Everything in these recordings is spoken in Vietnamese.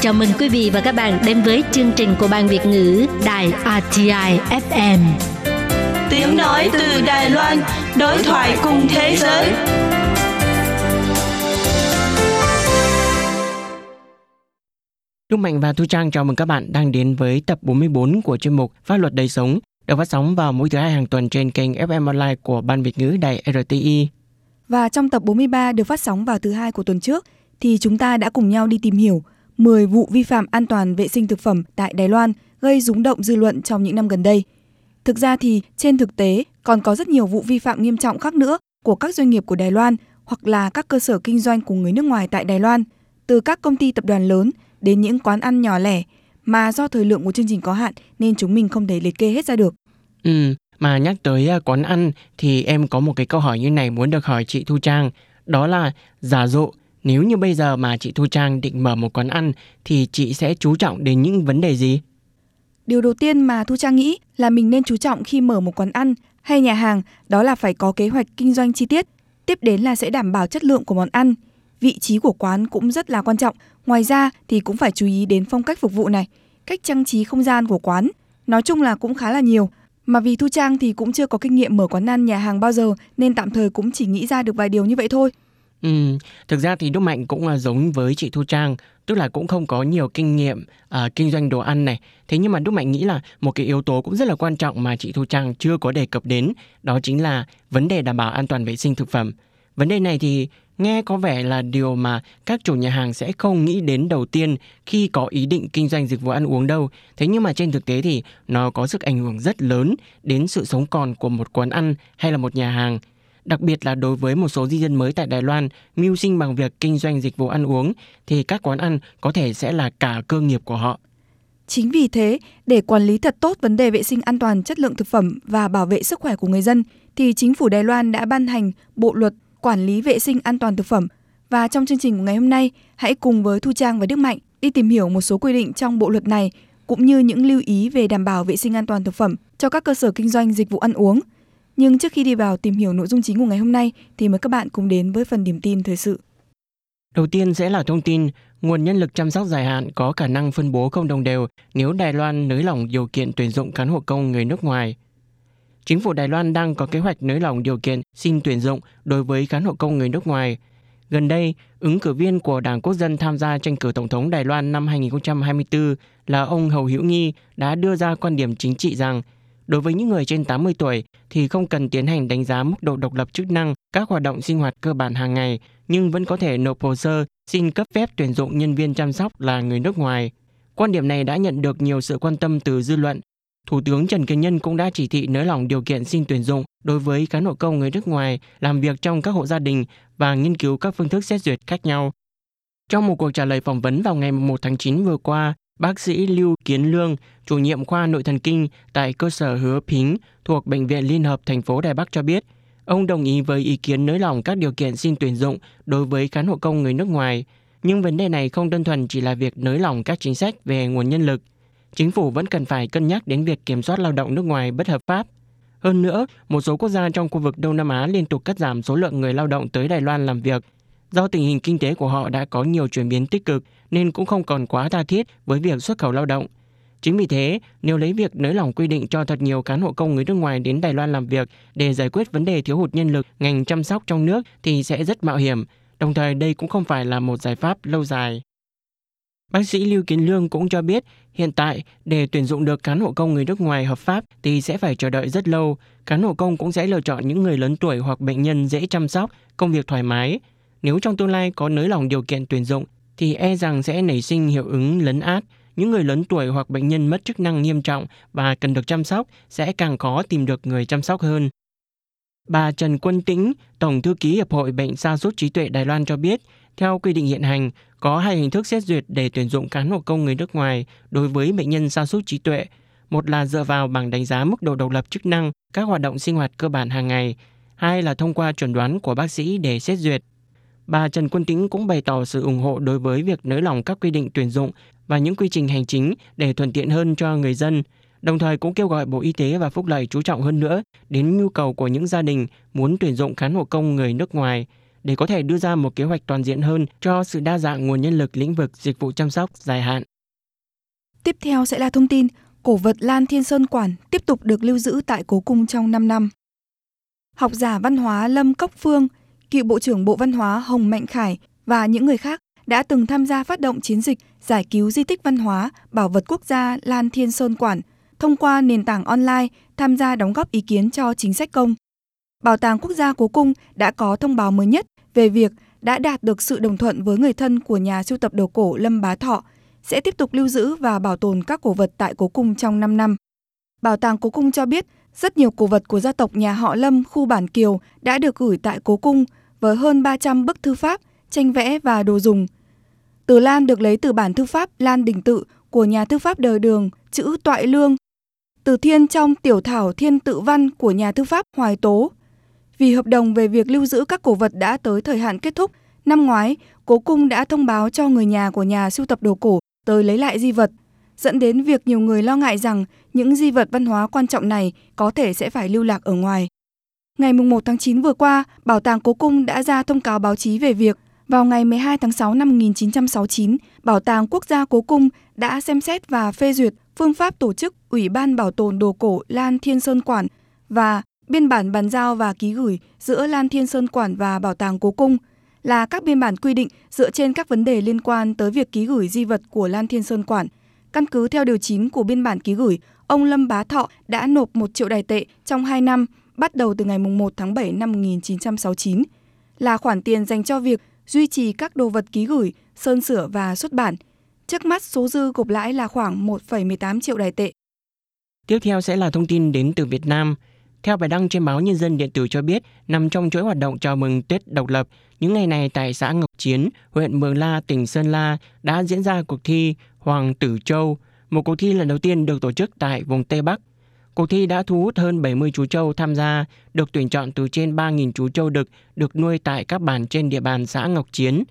Chào mừng quý vị và các bạn đến với chương trình của Ban Việt ngữ Đài RTI FM. Tiếng nói từ Đài Loan, đối thoại cùng thế giới. Lúc Mạnh và Thu Trang chào mừng các bạn đang đến với tập 44 của chuyên mục Pháp luật đời sống được phát sóng vào mỗi thứ hai hàng tuần trên kênh FM Online của Ban Việt ngữ Đài RTI. Và trong tập 43 được phát sóng vào thứ hai của tuần trước thì chúng ta đã cùng nhau đi tìm hiểu 10 vụ vi phạm an toàn vệ sinh thực phẩm tại Đài Loan gây rúng động dư luận trong những năm gần đây. Thực ra thì trên thực tế còn có rất nhiều vụ vi phạm nghiêm trọng khác nữa của các doanh nghiệp của Đài Loan hoặc là các cơ sở kinh doanh của người nước ngoài tại Đài Loan, từ các công ty tập đoàn lớn đến những quán ăn nhỏ lẻ mà do thời lượng của chương trình có hạn nên chúng mình không thể liệt kê hết ra được. Ừ, mà nhắc tới à, quán ăn thì em có một cái câu hỏi như này muốn được hỏi chị Thu Trang. Đó là giả dụ nếu như bây giờ mà chị Thu Trang định mở một quán ăn thì chị sẽ chú trọng đến những vấn đề gì? Điều đầu tiên mà Thu Trang nghĩ là mình nên chú trọng khi mở một quán ăn hay nhà hàng đó là phải có kế hoạch kinh doanh chi tiết. Tiếp đến là sẽ đảm bảo chất lượng của món ăn. Vị trí của quán cũng rất là quan trọng. Ngoài ra thì cũng phải chú ý đến phong cách phục vụ này, cách trang trí không gian của quán. Nói chung là cũng khá là nhiều. Mà vì Thu Trang thì cũng chưa có kinh nghiệm mở quán ăn nhà hàng bao giờ nên tạm thời cũng chỉ nghĩ ra được vài điều như vậy thôi. Ừ, thực ra thì Đức Mạnh cũng là giống với chị Thu Trang, tức là cũng không có nhiều kinh nghiệm uh, kinh doanh đồ ăn này. Thế nhưng mà Đức Mạnh nghĩ là một cái yếu tố cũng rất là quan trọng mà chị Thu Trang chưa có đề cập đến, đó chính là vấn đề đảm bảo an toàn vệ sinh thực phẩm. Vấn đề này thì nghe có vẻ là điều mà các chủ nhà hàng sẽ không nghĩ đến đầu tiên khi có ý định kinh doanh dịch vụ ăn uống đâu. Thế nhưng mà trên thực tế thì nó có sức ảnh hưởng rất lớn đến sự sống còn của một quán ăn hay là một nhà hàng đặc biệt là đối với một số di dân mới tại Đài Loan mưu sinh bằng việc kinh doanh dịch vụ ăn uống thì các quán ăn có thể sẽ là cả cơ nghiệp của họ. Chính vì thế, để quản lý thật tốt vấn đề vệ sinh an toàn chất lượng thực phẩm và bảo vệ sức khỏe của người dân thì chính phủ Đài Loan đã ban hành bộ luật quản lý vệ sinh an toàn thực phẩm và trong chương trình của ngày hôm nay, hãy cùng với Thu Trang và Đức Mạnh đi tìm hiểu một số quy định trong bộ luật này cũng như những lưu ý về đảm bảo vệ sinh an toàn thực phẩm cho các cơ sở kinh doanh dịch vụ ăn uống – nhưng trước khi đi vào tìm hiểu nội dung chính của ngày hôm nay thì mời các bạn cùng đến với phần điểm tin thời sự. Đầu tiên sẽ là thông tin nguồn nhân lực chăm sóc dài hạn có khả năng phân bố không đồng đều nếu Đài Loan nới lỏng điều kiện tuyển dụng cán bộ công người nước ngoài. Chính phủ Đài Loan đang có kế hoạch nới lỏng điều kiện xin tuyển dụng đối với cán bộ công người nước ngoài. Gần đây, ứng cử viên của Đảng Quốc dân tham gia tranh cử Tổng thống Đài Loan năm 2024 là ông Hầu Hữu Nghi đã đưa ra quan điểm chính trị rằng Đối với những người trên 80 tuổi thì không cần tiến hành đánh giá mức độ độc lập chức năng các hoạt động sinh hoạt cơ bản hàng ngày, nhưng vẫn có thể nộp hồ sơ xin cấp phép tuyển dụng nhân viên chăm sóc là người nước ngoài. Quan điểm này đã nhận được nhiều sự quan tâm từ dư luận. Thủ tướng Trần Kiến Nhân cũng đã chỉ thị nới lỏng điều kiện xin tuyển dụng đối với cán bộ công người nước ngoài làm việc trong các hộ gia đình và nghiên cứu các phương thức xét duyệt khác nhau. Trong một cuộc trả lời phỏng vấn vào ngày 1 tháng 9 vừa qua, Bác sĩ Lưu Kiến Lương, chủ nhiệm khoa nội thần kinh tại cơ sở Hứa Pính thuộc Bệnh viện Liên hợp thành phố Đài Bắc cho biết, ông đồng ý với ý kiến nới lỏng các điều kiện xin tuyển dụng đối với cán bộ công người nước ngoài. Nhưng vấn đề này không đơn thuần chỉ là việc nới lỏng các chính sách về nguồn nhân lực. Chính phủ vẫn cần phải cân nhắc đến việc kiểm soát lao động nước ngoài bất hợp pháp. Hơn nữa, một số quốc gia trong khu vực Đông Nam Á liên tục cắt giảm số lượng người lao động tới Đài Loan làm việc – Do tình hình kinh tế của họ đã có nhiều chuyển biến tích cực nên cũng không còn quá tha thiết với việc xuất khẩu lao động. Chính vì thế, nếu lấy việc nới lỏng quy định cho thật nhiều cán bộ công người nước ngoài đến Đài Loan làm việc để giải quyết vấn đề thiếu hụt nhân lực ngành chăm sóc trong nước thì sẽ rất mạo hiểm, đồng thời đây cũng không phải là một giải pháp lâu dài. Bác sĩ Lưu Kiến Lương cũng cho biết, hiện tại để tuyển dụng được cán bộ công người nước ngoài hợp pháp thì sẽ phải chờ đợi rất lâu. Cán bộ công cũng sẽ lựa chọn những người lớn tuổi hoặc bệnh nhân dễ chăm sóc, công việc thoải mái, nếu trong tương lai có nới lỏng điều kiện tuyển dụng thì e rằng sẽ nảy sinh hiệu ứng lấn át. Những người lớn tuổi hoặc bệnh nhân mất chức năng nghiêm trọng và cần được chăm sóc sẽ càng khó tìm được người chăm sóc hơn. Bà Trần Quân Tĩnh, Tổng thư ký Hiệp hội Bệnh sa sút trí tuệ Đài Loan cho biết, theo quy định hiện hành, có hai hình thức xét duyệt để tuyển dụng cán bộ công người nước ngoài đối với bệnh nhân sa sút trí tuệ. Một là dựa vào bảng đánh giá mức độ độc lập chức năng các hoạt động sinh hoạt cơ bản hàng ngày, hai là thông qua chuẩn đoán của bác sĩ để xét duyệt. Bà Trần Quân Tĩnh cũng bày tỏ sự ủng hộ đối với việc nới lỏng các quy định tuyển dụng và những quy trình hành chính để thuận tiện hơn cho người dân, đồng thời cũng kêu gọi Bộ Y tế và Phúc Lợi chú trọng hơn nữa đến nhu cầu của những gia đình muốn tuyển dụng cán bộ công người nước ngoài để có thể đưa ra một kế hoạch toàn diện hơn cho sự đa dạng nguồn nhân lực lĩnh vực dịch vụ chăm sóc dài hạn. Tiếp theo sẽ là thông tin cổ vật Lan Thiên Sơn Quản tiếp tục được lưu giữ tại Cố Cung trong 5 năm. Học giả văn hóa Lâm Cốc Phương, cựu Bộ trưởng Bộ Văn hóa Hồng Mạnh Khải và những người khác đã từng tham gia phát động chiến dịch giải cứu di tích văn hóa, bảo vật quốc gia Lan Thiên Sơn Quản thông qua nền tảng online tham gia đóng góp ý kiến cho chính sách công. Bảo tàng Quốc gia Cố Cung đã có thông báo mới nhất về việc đã đạt được sự đồng thuận với người thân của nhà sưu tập đồ cổ Lâm Bá Thọ sẽ tiếp tục lưu giữ và bảo tồn các cổ vật tại Cố Cung trong 5 năm. Bảo tàng Cố Cung cho biết rất nhiều cổ vật của gia tộc nhà họ Lâm khu Bản Kiều đã được gửi tại Cố Cung với hơn 300 bức thư pháp, tranh vẽ và đồ dùng. Từ Lan được lấy từ bản thư pháp Lan Đình Tự của nhà thư pháp đời đường, chữ Toại Lương. Từ Thiên trong tiểu thảo Thiên Tự Văn của nhà thư pháp Hoài Tố. Vì hợp đồng về việc lưu giữ các cổ vật đã tới thời hạn kết thúc, năm ngoái, Cố Cung đã thông báo cho người nhà của nhà sưu tập đồ cổ tới lấy lại di vật, dẫn đến việc nhiều người lo ngại rằng những di vật văn hóa quan trọng này có thể sẽ phải lưu lạc ở ngoài. Ngày 1 tháng 9 vừa qua, Bảo tàng Cố Cung đã ra thông cáo báo chí về việc vào ngày 12 tháng 6 năm 1969, Bảo tàng Quốc gia Cố Cung đã xem xét và phê duyệt phương pháp tổ chức Ủy ban Bảo tồn Đồ cổ Lan Thiên Sơn Quản và biên bản bàn giao và ký gửi giữa Lan Thiên Sơn Quản và Bảo tàng Cố Cung là các biên bản quy định dựa trên các vấn đề liên quan tới việc ký gửi di vật của Lan Thiên Sơn Quản. Căn cứ theo điều 9 của biên bản ký gửi, ông Lâm Bá Thọ đã nộp 1 triệu đài tệ trong 2 năm, bắt đầu từ ngày 1 tháng 7 năm 1969, là khoản tiền dành cho việc duy trì các đồ vật ký gửi, sơn sửa và xuất bản. Trước mắt số dư gộp lãi là khoảng 1,18 triệu đài tệ. Tiếp theo sẽ là thông tin đến từ Việt Nam. Theo bài đăng trên báo Nhân dân điện tử cho biết, nằm trong chuỗi hoạt động chào mừng Tết độc lập, những ngày này tại xã Ngọc Chiến, huyện Mường La, tỉnh Sơn La đã diễn ra cuộc thi Hoàng Tử Châu, một cuộc thi lần đầu tiên được tổ chức tại vùng Tây Bắc. Cuộc thi đã thu hút hơn 70 chú trâu tham gia, được tuyển chọn từ trên 3.000 chú trâu đực được nuôi tại các bản trên địa bàn xã Ngọc Chiến.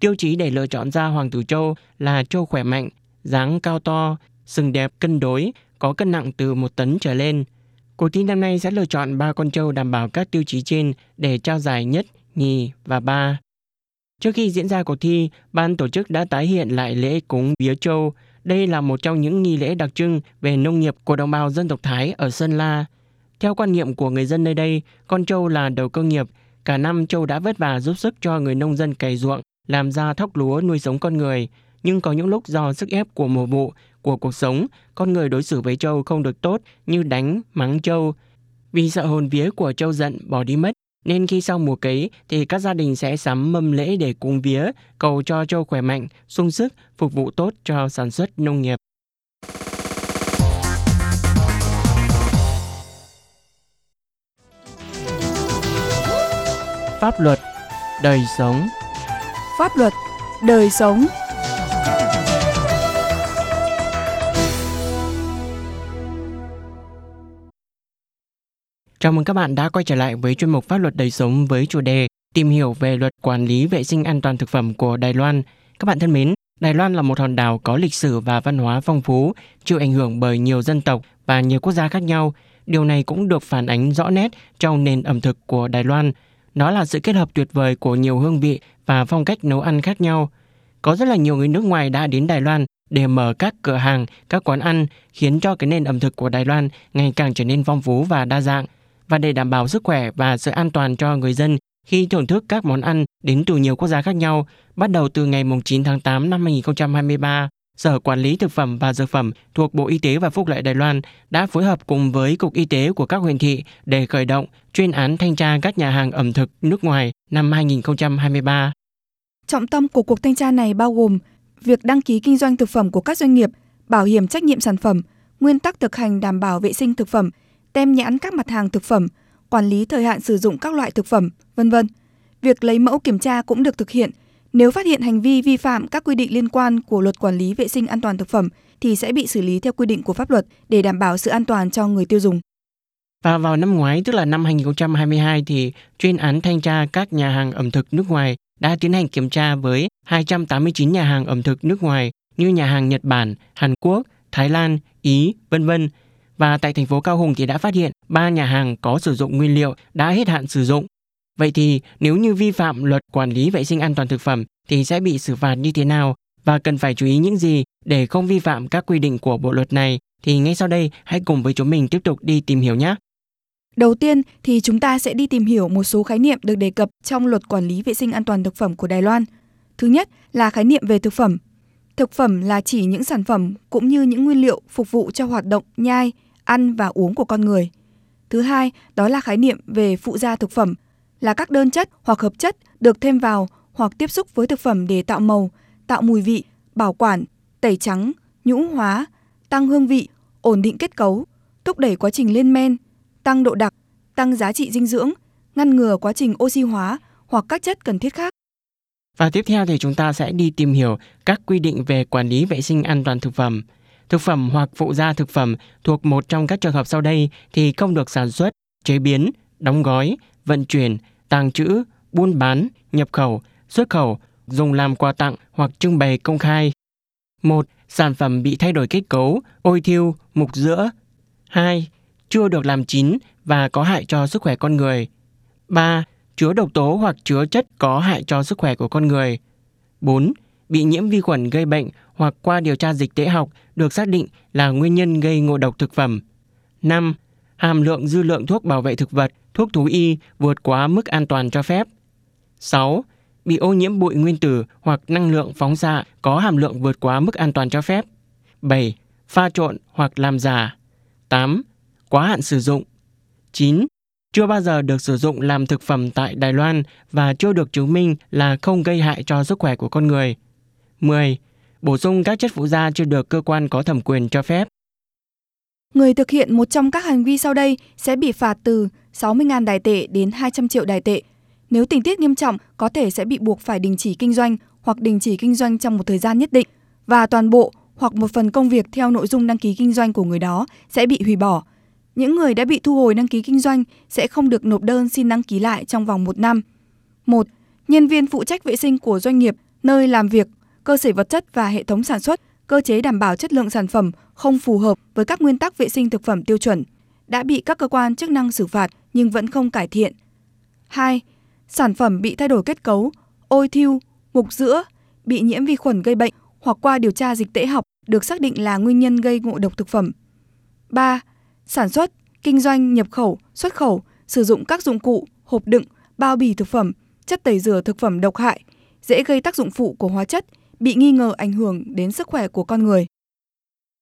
Tiêu chí để lựa chọn ra Hoàng Tử Châu là trâu khỏe mạnh, dáng cao to, sừng đẹp cân đối, có cân nặng từ một tấn trở lên. Cuộc thi năm nay sẽ lựa chọn 3 con trâu đảm bảo các tiêu chí trên để trao giải nhất, nhì và ba. Trước khi diễn ra cuộc thi, ban tổ chức đã tái hiện lại lễ cúng vía trâu. Đây là một trong những nghi lễ đặc trưng về nông nghiệp của đồng bào dân tộc Thái ở Sơn La. Theo quan niệm của người dân nơi đây, con trâu là đầu cơ nghiệp. Cả năm trâu đã vất vả giúp sức cho người nông dân cày ruộng, làm ra thóc lúa nuôi sống con người. Nhưng có những lúc do sức ép của mùa vụ, của cuộc sống, con người đối xử với trâu không được tốt như đánh, mắng trâu. Vì sợ hồn vía của trâu giận bỏ đi mất, nên khi sau mùa cấy thì các gia đình sẽ sắm mâm lễ để cúng vía, cầu cho trâu khỏe mạnh, sung sức, phục vụ tốt cho sản xuất nông nghiệp. Pháp luật, đời sống Pháp luật, đời sống Chào mừng các bạn đã quay trở lại với chuyên mục Pháp luật đời sống với chủ đề tìm hiểu về luật quản lý vệ sinh an toàn thực phẩm của Đài Loan. Các bạn thân mến, Đài Loan là một hòn đảo có lịch sử và văn hóa phong phú, chịu ảnh hưởng bởi nhiều dân tộc và nhiều quốc gia khác nhau. Điều này cũng được phản ánh rõ nét trong nền ẩm thực của Đài Loan. Nó là sự kết hợp tuyệt vời của nhiều hương vị và phong cách nấu ăn khác nhau. Có rất là nhiều người nước ngoài đã đến Đài Loan để mở các cửa hàng, các quán ăn, khiến cho cái nền ẩm thực của Đài Loan ngày càng trở nên phong phú và đa dạng và để đảm bảo sức khỏe và sự an toàn cho người dân khi thưởng thức các món ăn đến từ nhiều quốc gia khác nhau, bắt đầu từ ngày 9 tháng 8 năm 2023, Sở Quản lý Thực phẩm và Dược phẩm thuộc Bộ Y tế và Phúc lợi Đài Loan đã phối hợp cùng với Cục Y tế của các huyện thị để khởi động chuyên án thanh tra các nhà hàng ẩm thực nước ngoài năm 2023. Trọng tâm của cuộc thanh tra này bao gồm việc đăng ký kinh doanh thực phẩm của các doanh nghiệp, bảo hiểm trách nhiệm sản phẩm, nguyên tắc thực hành đảm bảo vệ sinh thực phẩm, tem nhãn các mặt hàng thực phẩm, quản lý thời hạn sử dụng các loại thực phẩm, vân vân. Việc lấy mẫu kiểm tra cũng được thực hiện. Nếu phát hiện hành vi vi phạm các quy định liên quan của Luật Quản lý vệ sinh an toàn thực phẩm thì sẽ bị xử lý theo quy định của pháp luật để đảm bảo sự an toàn cho người tiêu dùng. Và vào năm ngoái, tức là năm 2022 thì chuyên án thanh tra các nhà hàng ẩm thực nước ngoài đã tiến hành kiểm tra với 289 nhà hàng ẩm thực nước ngoài như nhà hàng Nhật Bản, Hàn Quốc, Thái Lan, Ý, vân vân và tại thành phố Cao Hùng thì đã phát hiện 3 nhà hàng có sử dụng nguyên liệu đã hết hạn sử dụng. Vậy thì nếu như vi phạm luật quản lý vệ sinh an toàn thực phẩm thì sẽ bị xử phạt như thế nào và cần phải chú ý những gì để không vi phạm các quy định của bộ luật này thì ngay sau đây hãy cùng với chúng mình tiếp tục đi tìm hiểu nhé. Đầu tiên thì chúng ta sẽ đi tìm hiểu một số khái niệm được đề cập trong luật quản lý vệ sinh an toàn thực phẩm của Đài Loan. Thứ nhất là khái niệm về thực phẩm. Thực phẩm là chỉ những sản phẩm cũng như những nguyên liệu phục vụ cho hoạt động nhai, ăn và uống của con người. Thứ hai, đó là khái niệm về phụ gia thực phẩm, là các đơn chất hoặc hợp chất được thêm vào hoặc tiếp xúc với thực phẩm để tạo màu, tạo mùi vị, bảo quản, tẩy trắng, nhũ hóa, tăng hương vị, ổn định kết cấu, thúc đẩy quá trình lên men, tăng độ đặc, tăng giá trị dinh dưỡng, ngăn ngừa quá trình oxy hóa hoặc các chất cần thiết khác. Và tiếp theo thì chúng ta sẽ đi tìm hiểu các quy định về quản lý vệ sinh an toàn thực phẩm. Thực phẩm hoặc phụ gia thực phẩm thuộc một trong các trường hợp sau đây thì không được sản xuất, chế biến, đóng gói, vận chuyển, tàng trữ, buôn bán, nhập khẩu, xuất khẩu, dùng làm quà tặng hoặc trưng bày công khai. 1. Sản phẩm bị thay đổi kết cấu, ôi thiêu, mục giữa. 2. Chưa được làm chín và có hại cho sức khỏe con người. 3. Chứa độc tố hoặc chứa chất có hại cho sức khỏe của con người. 4. Bị nhiễm vi khuẩn gây bệnh hoặc qua điều tra dịch tễ học được xác định là nguyên nhân gây ngộ độc thực phẩm. 5. Hàm lượng dư lượng thuốc bảo vệ thực vật, thuốc thú y vượt quá mức an toàn cho phép. 6. Bị ô nhiễm bụi nguyên tử hoặc năng lượng phóng xạ có hàm lượng vượt quá mức an toàn cho phép. 7. Pha trộn hoặc làm giả. 8. Quá hạn sử dụng. 9. Chưa bao giờ được sử dụng làm thực phẩm tại Đài Loan và chưa được chứng minh là không gây hại cho sức khỏe của con người. 10. Bổ sung các chất phụ gia chưa được cơ quan có thẩm quyền cho phép. Người thực hiện một trong các hành vi sau đây sẽ bị phạt từ 60.000 đài tệ đến 200 triệu đài tệ. Nếu tình tiết nghiêm trọng, có thể sẽ bị buộc phải đình chỉ kinh doanh hoặc đình chỉ kinh doanh trong một thời gian nhất định và toàn bộ hoặc một phần công việc theo nội dung đăng ký kinh doanh của người đó sẽ bị hủy bỏ. Những người đã bị thu hồi đăng ký kinh doanh sẽ không được nộp đơn xin đăng ký lại trong vòng một năm. Một, Nhân viên phụ trách vệ sinh của doanh nghiệp, nơi làm việc, cơ sở vật chất và hệ thống sản xuất, cơ chế đảm bảo chất lượng sản phẩm không phù hợp với các nguyên tắc vệ sinh thực phẩm tiêu chuẩn, đã bị các cơ quan chức năng xử phạt nhưng vẫn không cải thiện. 2. Sản phẩm bị thay đổi kết cấu, ôi thiêu, mục giữa, bị nhiễm vi khuẩn gây bệnh hoặc qua điều tra dịch tễ học được xác định là nguyên nhân gây ngộ độc thực phẩm. 3. Sản xuất, kinh doanh, nhập khẩu, xuất khẩu, sử dụng các dụng cụ, hộp đựng, bao bì thực phẩm, chất tẩy rửa thực phẩm độc hại, dễ gây tác dụng phụ của hóa chất, bị nghi ngờ ảnh hưởng đến sức khỏe của con người.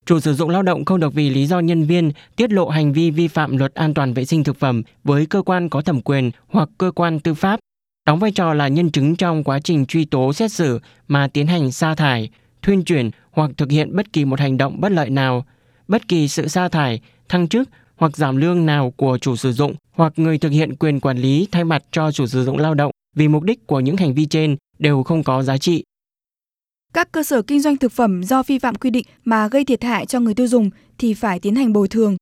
Chủ sử dụng lao động không được vì lý do nhân viên tiết lộ hành vi vi phạm luật an toàn vệ sinh thực phẩm với cơ quan có thẩm quyền hoặc cơ quan tư pháp, đóng vai trò là nhân chứng trong quá trình truy tố xét xử mà tiến hành sa thải, thuyên chuyển hoặc thực hiện bất kỳ một hành động bất lợi nào, bất kỳ sự sa thải, thăng chức hoặc giảm lương nào của chủ sử dụng hoặc người thực hiện quyền quản lý thay mặt cho chủ sử dụng lao động vì mục đích của những hành vi trên đều không có giá trị các cơ sở kinh doanh thực phẩm do vi phạm quy định mà gây thiệt hại cho người tiêu dùng thì phải tiến hành bồi thường.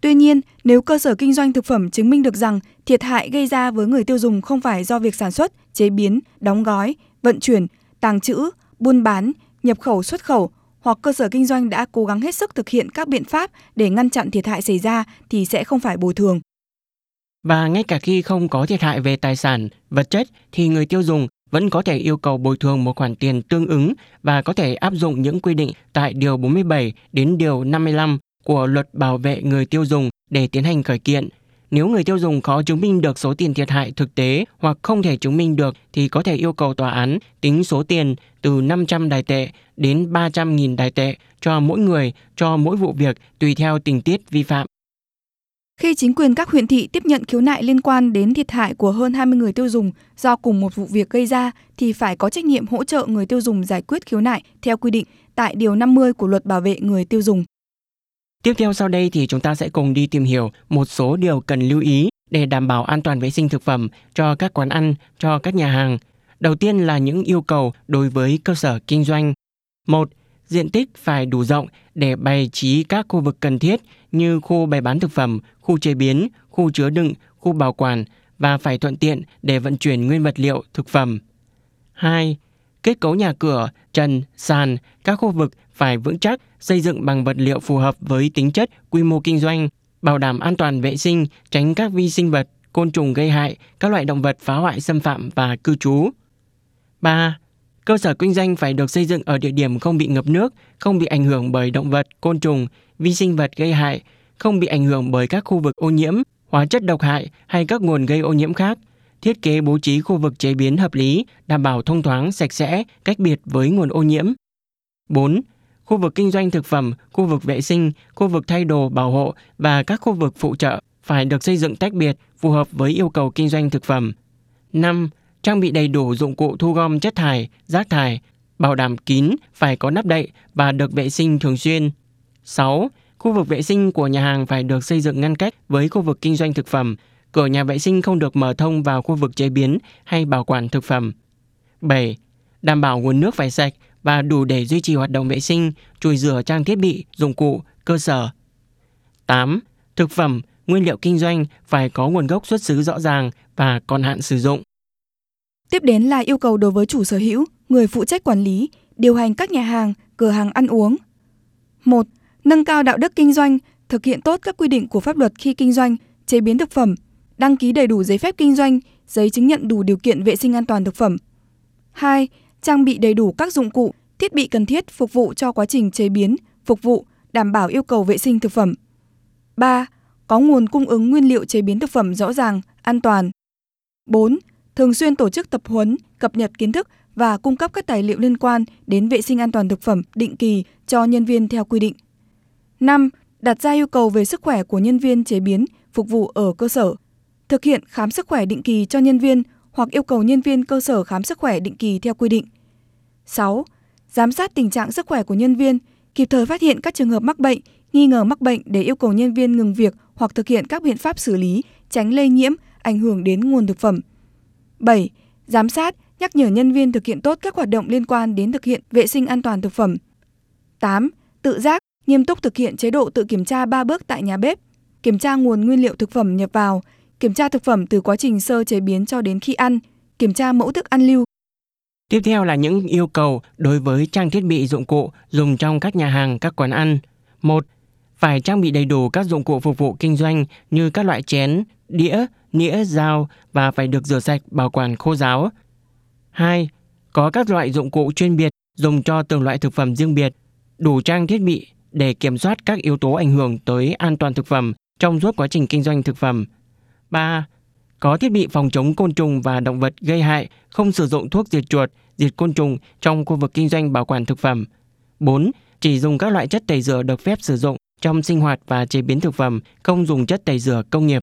Tuy nhiên, nếu cơ sở kinh doanh thực phẩm chứng minh được rằng thiệt hại gây ra với người tiêu dùng không phải do việc sản xuất, chế biến, đóng gói, vận chuyển, tàng trữ, buôn bán, nhập khẩu xuất khẩu hoặc cơ sở kinh doanh đã cố gắng hết sức thực hiện các biện pháp để ngăn chặn thiệt hại xảy ra thì sẽ không phải bồi thường. Và ngay cả khi không có thiệt hại về tài sản, vật chất thì người tiêu dùng vẫn có thể yêu cầu bồi thường một khoản tiền tương ứng và có thể áp dụng những quy định tại Điều 47 đến Điều 55 của Luật Bảo vệ người tiêu dùng để tiến hành khởi kiện. Nếu người tiêu dùng khó chứng minh được số tiền thiệt hại thực tế hoặc không thể chứng minh được thì có thể yêu cầu tòa án tính số tiền từ 500 đài tệ đến 300.000 đài tệ cho mỗi người cho mỗi vụ việc tùy theo tình tiết vi phạm. Khi chính quyền các huyện thị tiếp nhận khiếu nại liên quan đến thiệt hại của hơn 20 người tiêu dùng do cùng một vụ việc gây ra thì phải có trách nhiệm hỗ trợ người tiêu dùng giải quyết khiếu nại theo quy định tại Điều 50 của Luật Bảo vệ người tiêu dùng. Tiếp theo sau đây thì chúng ta sẽ cùng đi tìm hiểu một số điều cần lưu ý để đảm bảo an toàn vệ sinh thực phẩm cho các quán ăn, cho các nhà hàng. Đầu tiên là những yêu cầu đối với cơ sở kinh doanh. Một, Diện tích phải đủ rộng để bày trí các khu vực cần thiết như khu bày bán thực phẩm, khu chế biến, khu chứa đựng, khu bảo quản và phải thuận tiện để vận chuyển nguyên vật liệu thực phẩm. 2. Kết cấu nhà cửa, trần, sàn, các khu vực phải vững chắc, xây dựng bằng vật liệu phù hợp với tính chất, quy mô kinh doanh, bảo đảm an toàn vệ sinh, tránh các vi sinh vật côn trùng gây hại, các loại động vật phá hoại xâm phạm và cư trú. 3. Cơ sở kinh doanh phải được xây dựng ở địa điểm không bị ngập nước, không bị ảnh hưởng bởi động vật, côn trùng, vi sinh vật gây hại, không bị ảnh hưởng bởi các khu vực ô nhiễm, hóa chất độc hại hay các nguồn gây ô nhiễm khác. Thiết kế bố trí khu vực chế biến hợp lý, đảm bảo thông thoáng, sạch sẽ, cách biệt với nguồn ô nhiễm. 4. Khu vực kinh doanh thực phẩm, khu vực vệ sinh, khu vực thay đồ bảo hộ và các khu vực phụ trợ phải được xây dựng tách biệt, phù hợp với yêu cầu kinh doanh thực phẩm. 5 trang bị đầy đủ dụng cụ thu gom chất thải, rác thải, bảo đảm kín, phải có nắp đậy và được vệ sinh thường xuyên. 6. Khu vực vệ sinh của nhà hàng phải được xây dựng ngăn cách với khu vực kinh doanh thực phẩm. Cửa nhà vệ sinh không được mở thông vào khu vực chế biến hay bảo quản thực phẩm. 7. Đảm bảo nguồn nước phải sạch và đủ để duy trì hoạt động vệ sinh, chùi rửa trang thiết bị, dụng cụ, cơ sở. 8. Thực phẩm, nguyên liệu kinh doanh phải có nguồn gốc xuất xứ rõ ràng và còn hạn sử dụng. Tiếp đến là yêu cầu đối với chủ sở hữu, người phụ trách quản lý, điều hành các nhà hàng, cửa hàng ăn uống. 1. Nâng cao đạo đức kinh doanh, thực hiện tốt các quy định của pháp luật khi kinh doanh, chế biến thực phẩm, đăng ký đầy đủ giấy phép kinh doanh, giấy chứng nhận đủ điều kiện vệ sinh an toàn thực phẩm. 2. Trang bị đầy đủ các dụng cụ, thiết bị cần thiết phục vụ cho quá trình chế biến, phục vụ, đảm bảo yêu cầu vệ sinh thực phẩm. 3. Có nguồn cung ứng nguyên liệu chế biến thực phẩm rõ ràng, an toàn. 4 thường xuyên tổ chức tập huấn, cập nhật kiến thức và cung cấp các tài liệu liên quan đến vệ sinh an toàn thực phẩm định kỳ cho nhân viên theo quy định. 5. Đặt ra yêu cầu về sức khỏe của nhân viên chế biến, phục vụ ở cơ sở. Thực hiện khám sức khỏe định kỳ cho nhân viên hoặc yêu cầu nhân viên cơ sở khám sức khỏe định kỳ theo quy định. 6. Giám sát tình trạng sức khỏe của nhân viên, kịp thời phát hiện các trường hợp mắc bệnh, nghi ngờ mắc bệnh để yêu cầu nhân viên ngừng việc hoặc thực hiện các biện pháp xử lý, tránh lây nhiễm, ảnh hưởng đến nguồn thực phẩm. 7. Giám sát, nhắc nhở nhân viên thực hiện tốt các hoạt động liên quan đến thực hiện vệ sinh an toàn thực phẩm. 8. Tự giác, nghiêm túc thực hiện chế độ tự kiểm tra 3 bước tại nhà bếp, kiểm tra nguồn nguyên liệu thực phẩm nhập vào, kiểm tra thực phẩm từ quá trình sơ chế biến cho đến khi ăn, kiểm tra mẫu thức ăn lưu. Tiếp theo là những yêu cầu đối với trang thiết bị dụng cụ dùng trong các nhà hàng, các quán ăn. 1. Phải trang bị đầy đủ các dụng cụ phục vụ kinh doanh như các loại chén, đĩa, nĩa, dao và phải được rửa sạch, bảo quản khô ráo. 2. Có các loại dụng cụ chuyên biệt dùng cho từng loại thực phẩm riêng biệt, đủ trang thiết bị để kiểm soát các yếu tố ảnh hưởng tới an toàn thực phẩm trong suốt quá trình kinh doanh thực phẩm. 3. Có thiết bị phòng chống côn trùng và động vật gây hại, không sử dụng thuốc diệt chuột, diệt côn trùng trong khu vực kinh doanh bảo quản thực phẩm. 4. Chỉ dùng các loại chất tẩy rửa được phép sử dụng trong sinh hoạt và chế biến thực phẩm, không dùng chất tẩy rửa công nghiệp.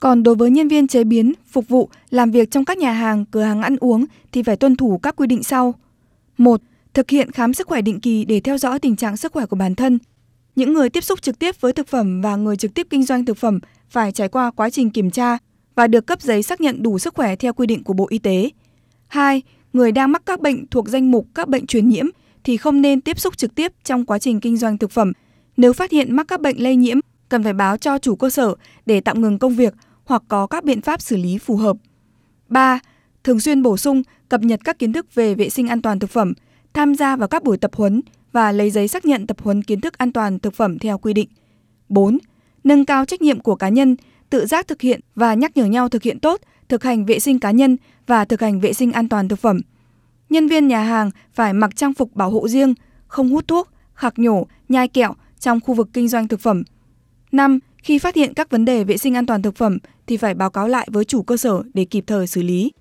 Còn đối với nhân viên chế biến, phục vụ, làm việc trong các nhà hàng, cửa hàng ăn uống thì phải tuân thủ các quy định sau. 1. Thực hiện khám sức khỏe định kỳ để theo dõi tình trạng sức khỏe của bản thân. Những người tiếp xúc trực tiếp với thực phẩm và người trực tiếp kinh doanh thực phẩm phải trải qua quá trình kiểm tra và được cấp giấy xác nhận đủ sức khỏe theo quy định của Bộ Y tế. 2. Người đang mắc các bệnh thuộc danh mục các bệnh truyền nhiễm thì không nên tiếp xúc trực tiếp trong quá trình kinh doanh thực phẩm. Nếu phát hiện mắc các bệnh lây nhiễm, cần phải báo cho chủ cơ sở để tạm ngừng công việc hoặc có các biện pháp xử lý phù hợp. 3. Thường xuyên bổ sung, cập nhật các kiến thức về vệ sinh an toàn thực phẩm, tham gia vào các buổi tập huấn và lấy giấy xác nhận tập huấn kiến thức an toàn thực phẩm theo quy định. 4. Nâng cao trách nhiệm của cá nhân, tự giác thực hiện và nhắc nhở nhau thực hiện tốt, thực hành vệ sinh cá nhân và thực hành vệ sinh an toàn thực phẩm. Nhân viên nhà hàng phải mặc trang phục bảo hộ riêng, không hút thuốc, khạc nhổ, nhai kẹo trong khu vực kinh doanh thực phẩm. 5. Khi phát hiện các vấn đề vệ sinh an toàn thực phẩm thì phải báo cáo lại với chủ cơ sở để kịp thời xử lý.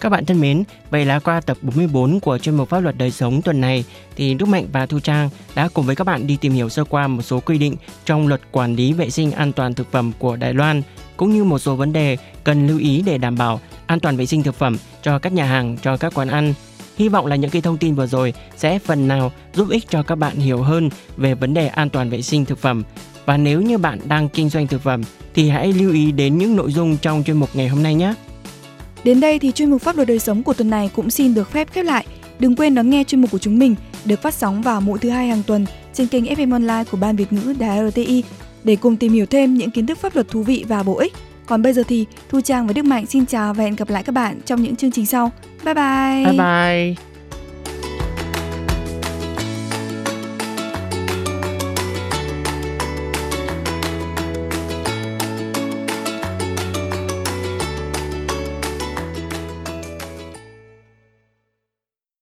Các bạn thân mến, vậy là qua tập 44 của chuyên mục pháp luật đời sống tuần này thì Đức Mạnh và Thu Trang đã cùng với các bạn đi tìm hiểu sơ qua một số quy định trong luật quản lý vệ sinh an toàn thực phẩm của Đài Loan cũng như một số vấn đề cần lưu ý để đảm bảo an toàn vệ sinh thực phẩm cho các nhà hàng, cho các quán ăn. Hy vọng là những cái thông tin vừa rồi sẽ phần nào giúp ích cho các bạn hiểu hơn về vấn đề an toàn vệ sinh thực phẩm và nếu như bạn đang kinh doanh thực phẩm thì hãy lưu ý đến những nội dung trong chuyên mục ngày hôm nay nhé. Đến đây thì chuyên mục pháp luật đời sống của tuần này cũng xin được phép khép lại. Đừng quên đón nghe chuyên mục của chúng mình được phát sóng vào mỗi thứ hai hàng tuần trên kênh FM Online của Ban Việt ngữ Đài RTI để cùng tìm hiểu thêm những kiến thức pháp luật thú vị và bổ ích. Còn bây giờ thì Thu Trang và Đức Mạnh xin chào và hẹn gặp lại các bạn trong những chương trình sau. 拜拜。拜拜。